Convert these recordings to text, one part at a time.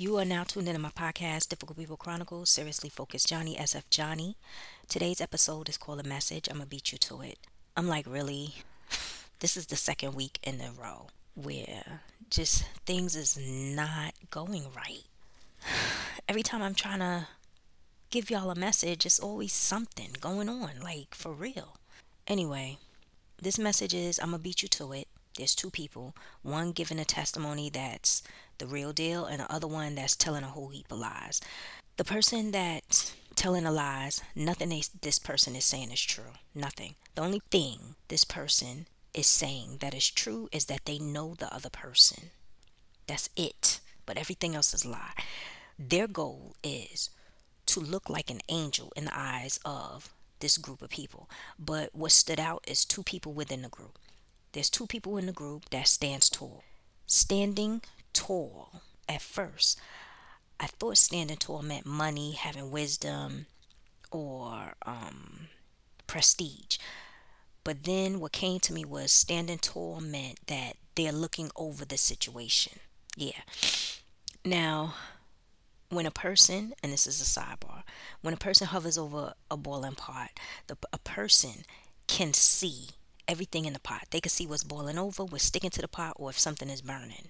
You are now tuned into my podcast, Difficult People Chronicles, Seriously Focused Johnnie, SF Johnnie. Today's episode is called A Message. I'm going to beat you to it. I'm like, really? This is the second week in a row where just things is not going right. Every time I'm trying to give y'all a message, it's always something going on, like for real. Anyway, this message is I'm to beat you to it. There's two people, one giving a testimony that's the real deal, and the other one that's telling a whole heap of lies. The person that's telling the lies, nothing they, this person is saying is true. Nothing. The only thing this person is saying that is true is that they know the other person. That's it. But everything else is lie. Their goal is to look like an angel in the eyes of this group of people. But what stood out is two people within the group. There's two people in the group that stands tall. Standing tall at first. I thought standing tall meant money, having wisdom, or um, prestige. But then what came to me was standing tall meant that they're looking over the situation. Yeah. Now, when a person, and this is a sidebar, when a person hovers over a boiling pot, the, a person can see everything in the pot. They can see what's boiling over, what's sticking to the pot, or if something is burning.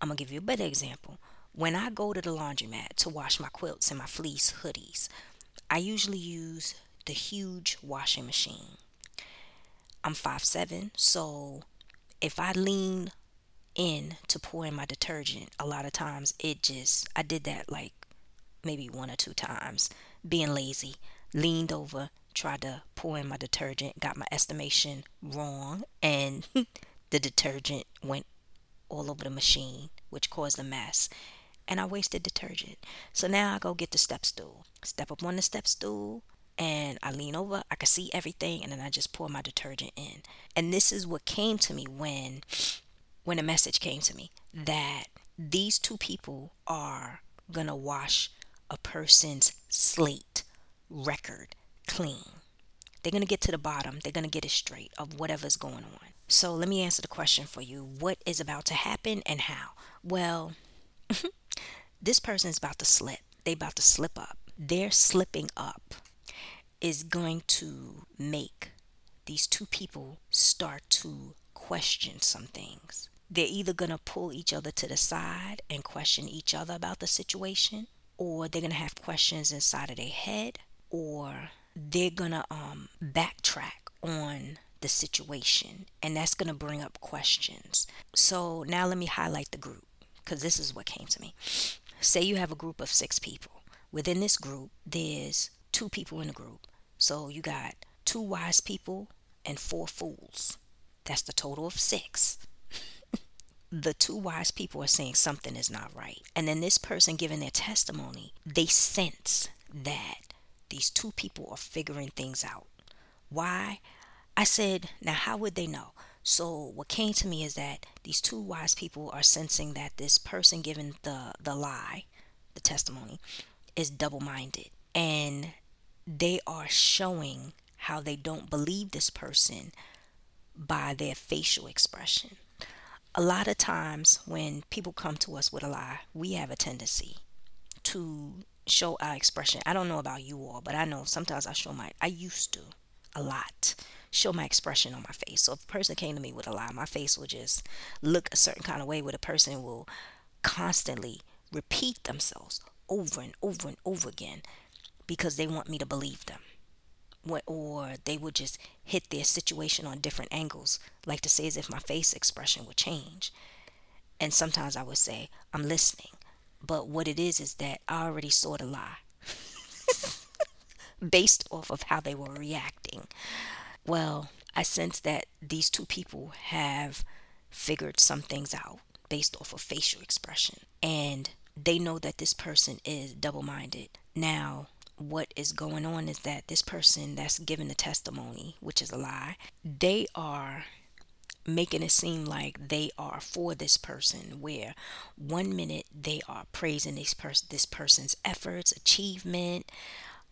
I'm going to give you a better example. When I go to the laundromat to wash my quilts and my fleece hoodies, I usually use the huge washing machine. I'm 5'7, so if I lean in to pour in my detergent, a lot of times it just, I did that like maybe one or two times, being lazy, leaned over, tried to pour in my detergent, got my estimation wrong, and the detergent went all over the machine, which caused a mess. And I wasted detergent. So now I go get the step stool. Step up on the step stool and I lean over. I can see everything and then I just pour my detergent in. And this is what came to me when when a message came to me that these two people are to wash a person's slate record clean. They're going to get to the bottom. They're going to get it straight of whatever's going on. So let me answer the question for you. What is about to happen and how? Well, this person is about to slip. They're about to slip up. Their slipping up is going to make these two people start to question some things. They're either going to pull each other to the side and question each other about the situation, or they're going to have questions inside of their head, or they're to um, backtrack on the situation and that's to bring up questions. So now let me highlight the group because this is what came to me. Say you have a group of six people. Within this group, there's two people in the group. So you got two wise people and four fools. That's the total of six. the two wise people are saying something is not right. And then this person giving their testimony, they sense that these two people are figuring things out. Why? I said, now how would they know? So what came to me is that these two wise people are sensing that this person giving the the lie, the testimony, is double-minded and they are showing how they don't believe this person by their facial expression. A lot of times when people come to us with a lie, we have a tendency to show our expression. I don't know about you all, but I know sometimes I show my I used to a lot show my expression on my face. So if a person came to me with a lie, my face will just look a certain kind of way where the person will constantly repeat themselves over and over and over again because they want me to believe them. Or they would just hit their situation on different angles, like to say as if my face expression would change. And sometimes I would say, I'm listening. But what it is is that I already saw the lie based off of how they were reacting. Well, I sense that these two people have figured some things out based off of facial expression. And they know that this person is double minded. Now, what is going on is that this person that's giving the testimony, which is a lie, they are making it seem like they are for this person where one minute they are praising this person this person's efforts achievement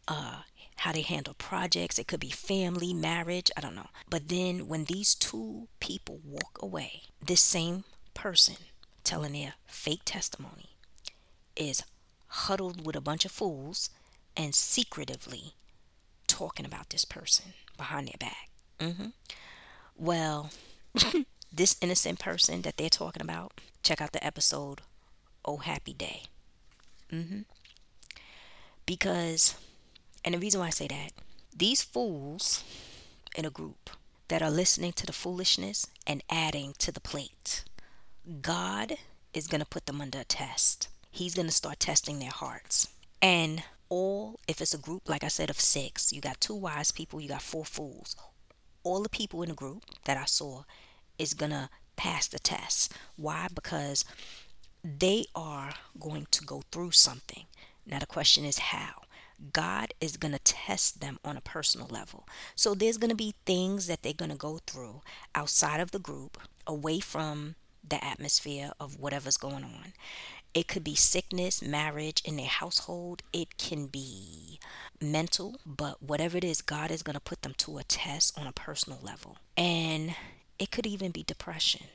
uh how they handle projects. It could be family, marriage, I don't know. But then when these two people walk away, this same person telling their fake testimony is huddled with a bunch of fools and secretively talking about this person behind their back. hmm Well, this innocent person that they're talking about, check out the episode Oh Happy Day. hmm Because, and the reason why I say that, these fools in a group that are listening to the foolishness and adding to the plate, God is going to put them under a test. He's going to start testing their hearts. And all, if it's a group, like I said, of six, you got two wise people, you got four fools. All the people in the group that I saw is going to pass the test. Why? Because they are going to go through something. Now, the question is how? God is going to test them on a personal level. So, there's going to be things that they're going to go through outside of the group, away from the atmosphere of whatever's going on. It could be sickness, marriage in their household. It can be mental, but whatever it is, God is going to put them to a test on a personal level. And it could even be depression,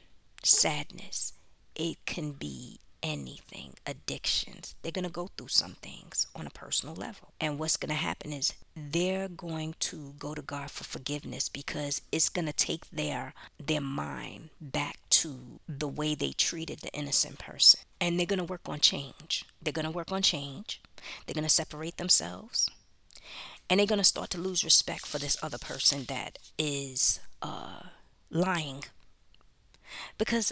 sadness. It can be anything, addictions. They're going to go through some things on a personal level. And what's going to happen is they're going to go to God for forgiveness because it's going to take their their mind back to the way they treated the innocent person. And they're going to work on change. They're going to work on change. They're going to separate themselves. And they're going to start to lose respect for this other person that is uh, lying. Because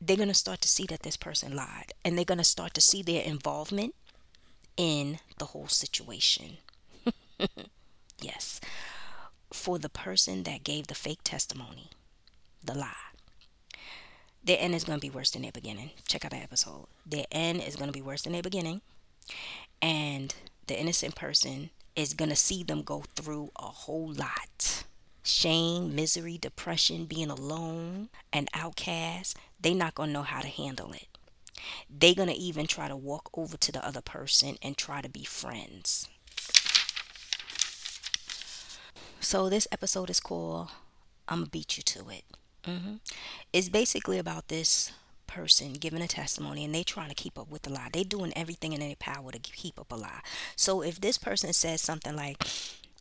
they're going to start to see that this person lied and they're going to start to see their involvement in the whole situation. yes. For the person that gave the fake testimony, the lie, their end is going to be worse than their beginning. Check out that episode. Their end is going to be worse than their beginning. And the innocent person is going to see them go through a whole lot shame, misery, depression, being alone, an outcast, They're not going to know how to handle it. They're going to even try to walk over to the other person and try to be friends. So this episode is called I'm going to beat you to it. Mm-hmm. It's basically about this person giving a testimony and they trying to keep up with the lie. They doing everything in their power to keep up a lie. So if this person says something like,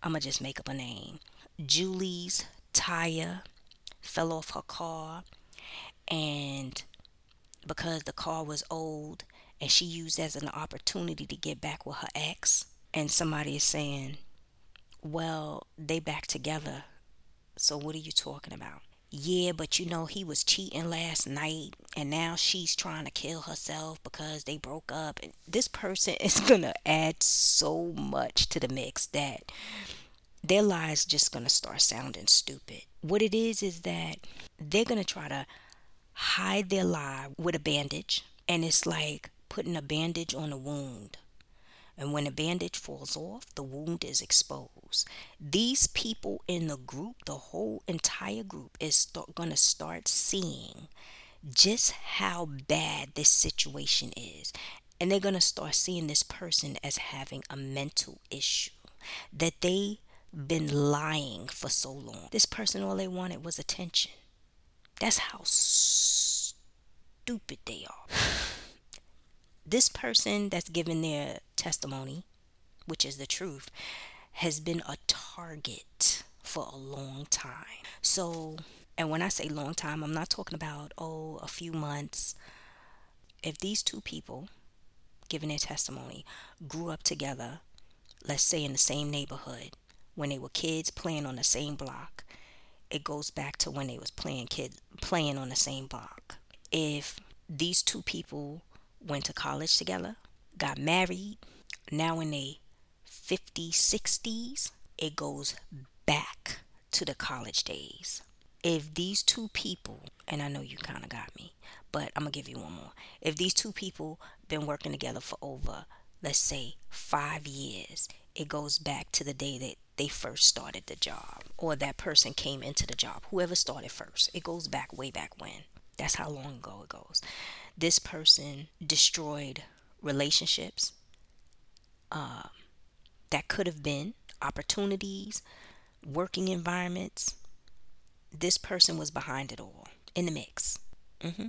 I'm going to just make up a name. Julie's tire fell off her car and because the car was old and she used as an opportunity to get back with her ex and somebody is saying well they back together so what are you talking about yeah but you know he was cheating last night and now she's trying to kill herself because they broke up and this person is gonna add so much to the mix that their lies just going to start sounding stupid. What it is is that they're going to try to hide their lie with a bandage, and it's like putting a bandage on a wound. And when the bandage falls off, the wound is exposed. These people in the group, the whole entire group, is to start seeing just how bad this situation is. And they're going to start seeing this person as having a mental issue that they been lying for so long. This person, all they wanted was attention. That's how stupid they are. This person that's given their testimony, which is the truth, has been a target for a long time. So, and when I say long time, I'm not talking about, oh, a few months. If these two people giving their testimony grew up together, let's say in the same neighborhood, when they were kids playing on the same block. It goes back to when they was playing kids playing on the same block. If these two people went to college together, got married, now in their 50s, 60s, it goes back to the college days. If these two people, and I know you kind of got me, but I'm going to give you one more. If these two people been working together for over, let's say, five years, it goes back to the day that they first started the job or that person came into the job, whoever started first. It goes back way back when. That's how long ago it goes. This person destroyed relationships uh, that could have been opportunities, working environments. This person was behind it all in the mix. Mm-hmm.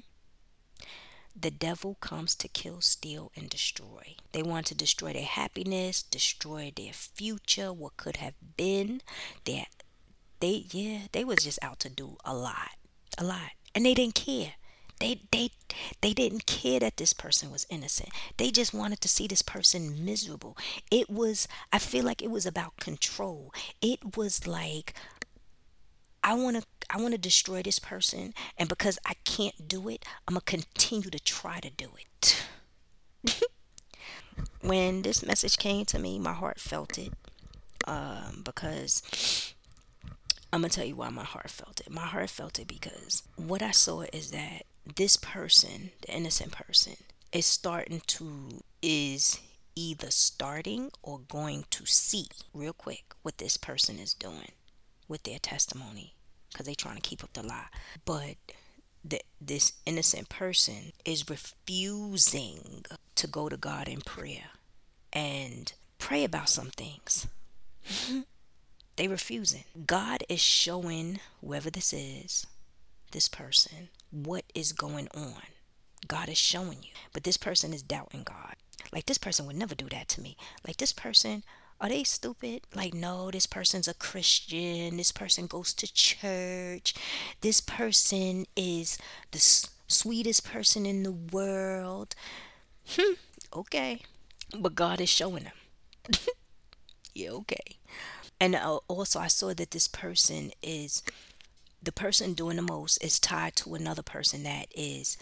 The devil comes to kill, steal, and destroy. They want to destroy their happiness, destroy their future, what could have been. That they yeah, they was just out to do a lot. A lot. And they didn't care. They they they didn't care that this person was innocent. They just wanted to see this person miserable. It was I feel like it was about control. It was like I want to I want to destroy this person and because I can't do it, I'm going to continue to try to do it. when this message came to me, my heart felt it. Um, because I'm gonna tell you why my heart felt it. My heart felt it because what I saw is that this person, the innocent person, is starting to is either starting or going to see real quick what this person is doing with their testimony because they're trying to keep up the lie. But this innocent person is refusing to go to God in prayer and pray about some things. they refusing. God is showing whoever this is, this person, what is going on. God is showing you. But this person is doubting God. Like this person would never do that to me. Like this person are they stupid? Like, no, this person's a Christian. This person goes to church. This person is the s- sweetest person in the world. Hmm, okay. But God is showing them. yeah, okay. And uh, also, I saw that this person is the person doing the most is tied to another person that is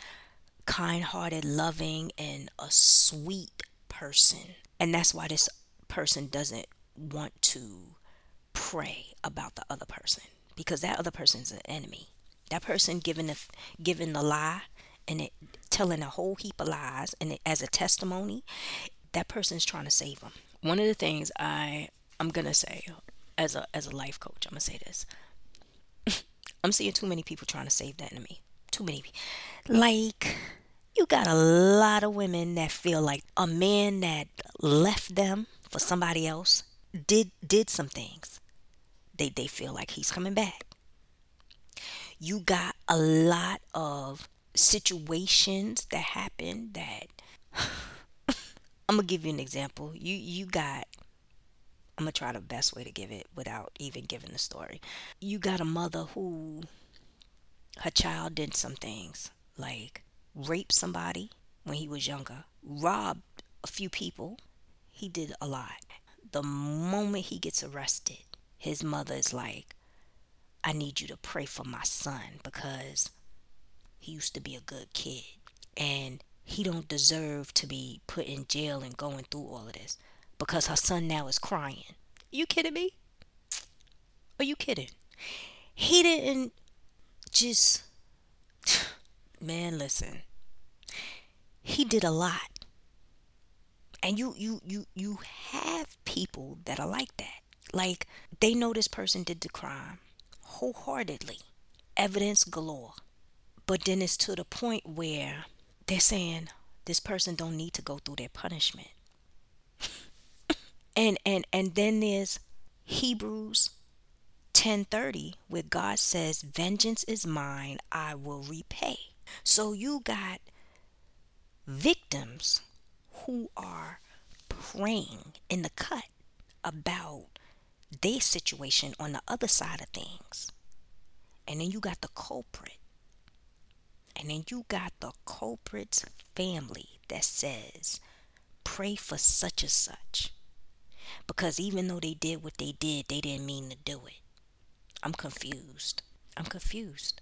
kind hearted, loving, and a sweet person. And that's why this person doesn't want to pray about the other person because that other person's an enemy. That person giving the giving the lie and it telling a whole heap of lies and it, as a testimony, that person's trying to save them. One of the things I I'm gonna say as a as a life coach, I'm gonna say this. I'm seeing too many people trying to save the enemy. Too many. Like you got a lot of women that feel like a man that left them for somebody else did did some things. They they feel like he's coming back. You got a lot of situations that happen that I'm gonna give you an example. You you got I'm gonna try the best way to give it without even giving the story. You got a mother who her child did some things like rape somebody when he was younger, robbed a few people, he did a lot. The moment he gets arrested, his mother is like, I need you to pray for my son because he used to be a good kid and he don't deserve to be put in jail and going through all of this because her son now is crying. You kidding me? Are you kidding? He didn't just man, listen. He did a lot and you you you you have people that are like that like they know this person did the crime wholeheartedly evidence galore but then it's to the point where they're saying this person don't need to go through their punishment and and and then there's hebrews 10:30 where God says vengeance is mine I will repay so you got victims who are praying in the cut about their situation on the other side of things. And then you got the culprit. And then you got the culprit's family that says, pray for such and such. Because even though they did what they did, they didn't mean to do it. I'm confused. I'm confused.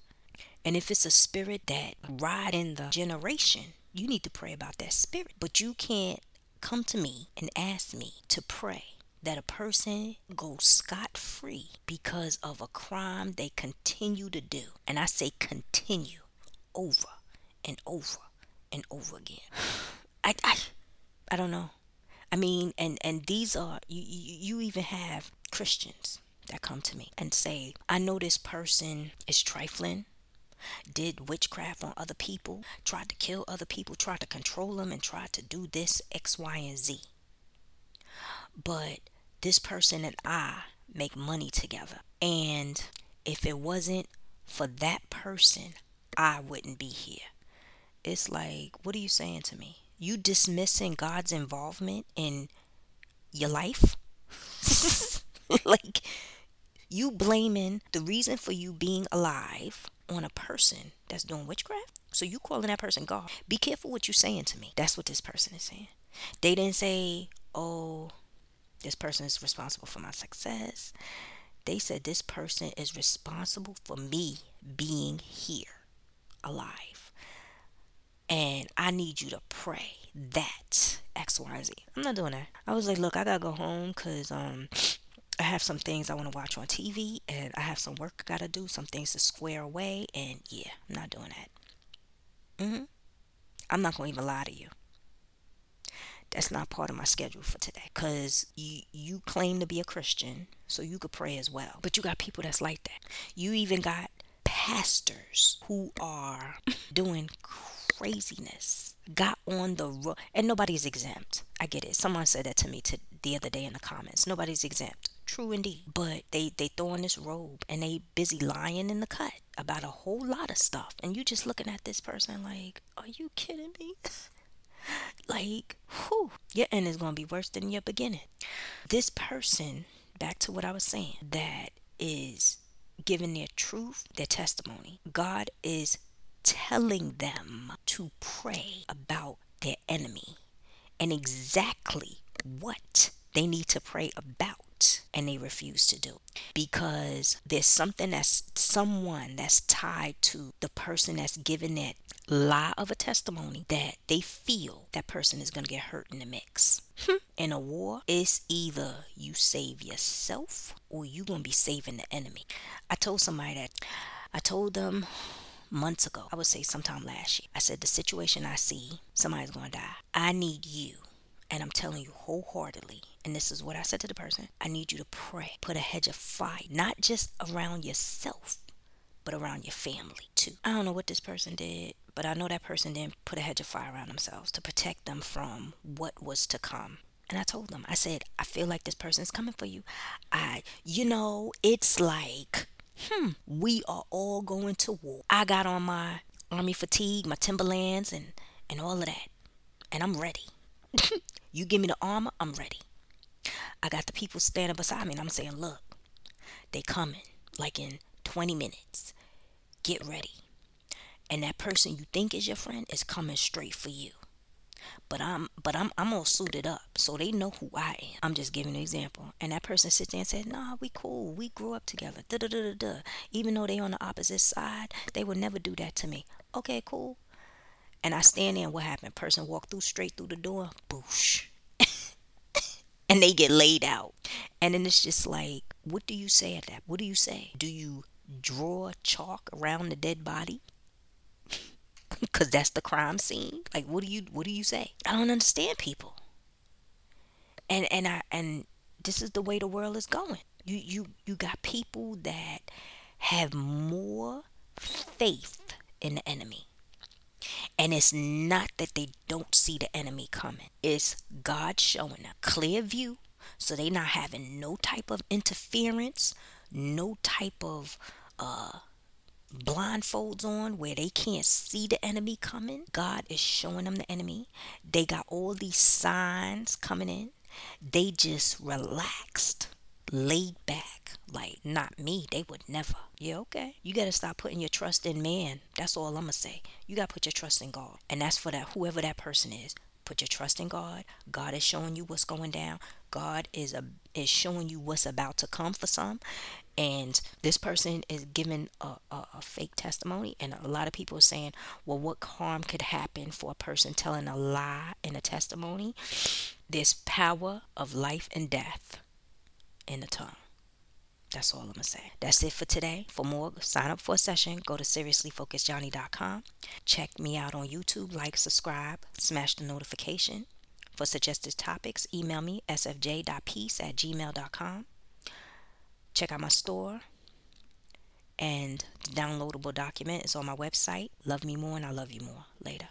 And if it's a spirit that ride in the generation, you need to pray about that spirit. But you can't come to me and ask me to pray that a person goes scot free because of a crime they continue to do. And I say continue over and over and over again. I, I, I don't know. I mean, and and these are you, you even have Christians that come to me and say, I know this person is trifling did witchcraft on other people, tried to kill other people, tried to control them, and tried to do this X, Y, and Z. But this person and I make money together. And if it wasn't for that person, I wouldn't be here. it's like, what are you saying to me? You dismissing God's involvement in your life? like, you blaming the reason for you being alive on a person that's doing witchcraft? So you calling that person God? Be careful what you're saying to me. That's what this person is saying. They didn't say, oh, this person is responsible for my success. They said this person is responsible for me being here alive. And I need you to pray that X, Y, Z. I'm not doing that. I was like, look, I gotta go home because um I have some things I want to watch on TV and I have some work I gotta do, some things to square away, and yeah, I'm not doing that. Mm-hmm. I'm not gonna even lie to you. That's not part of my schedule for today. Cause you you claim to be a Christian, so you could pray as well. But you got people that's like that. You even got pastors who are doing craziness got on the road and nobody's exempt. I get it. Someone said that to me to the other day in the comments. Nobody's exempt. True indeed. But they they throw on this robe and they busy lying in the cut about a whole lot of stuff. And you just looking at this person like are you kidding me? Like whew, your end is to be worse than your beginning. This person back to what i was saying that is giving their truth their testimony. God is telling them to pray about their enemy and exactly what they need to pray about and they refuse to do because there's something that's someone that's tied to the person that's given that lie of a testimony that they feel that person is going to get hurt in the mix. Hmm. In a war it's either you save yourself or you're going to be saving the enemy. I told somebody that i told them months ago, I would say sometime last year. I said, The situation I see, somebody's going to die. I need you. And I'm telling you wholeheartedly, and this is what I said to the person I need you to pray. Put a hedge of fire, not just around yourself, but around your family too. I don't know what this person did, but I know that person didn't put a hedge of fire around themselves to protect them from what was to come. And I told them, I said, I feel like this person is coming for you. I, you know, it's like hmm, we are all going to war. I got on my army fatigue, my Timberlands, and, and all of that. And I'm ready. you give me the armor, I'm ready. I got the people standing beside me, and I'm saying, look, they coming like in 20 minutes. Get ready. And that person you think is your friend is coming straight for you but I'm but I'm I'm all suited up so they know who I am. I'm just giving an example. And that person sits there and says, Nah, we cool. We grew up together. Da da da da da. Even though they on the opposite side, they would never do that to me. Okay, cool. And I stand there and what happened? Person walk through straight through the door, boosh. and they get laid out. And then it's just like, what do you say at that? What do you say? Do you draw chalk around the dead body? because that's the crime scene. Like, what do you what do you say? I don't understand people. And and I and this is the way the world is going. You you you got people that have more faith in the enemy. And it's not that they don't see the enemy coming. It's God showing a clear view so they not having no type of interference, no type of uh blindfolds on where they can't see the enemy coming. God is showing them the enemy. They got all these signs coming in. They just relaxed, laid back. Like, not me. They would never. Yeah, okay. You got to stop putting your trust in man. That's all I'm going to say. You got to put your trust in God. And that's for that, whoever that person is. Put your trust in God. God is showing you what's going down. God is a is showing you what's about to come for some. And this person is giving a, a, a fake testimony, and a lot of people are saying, "Well, what harm could happen for a person telling a lie in a testimony?" There's power of life and death in the tongue. That's all I'm to say. That's it for today. For more, sign up for a session. Go to seriouslyfocusedjohnnie.com. Check me out on YouTube. Like, subscribe, smash the notification. For suggested topics, email me sfj.peace at gmail.com. Check out my store. And the downloadable document is on my website. Love me more and I love you more. Later.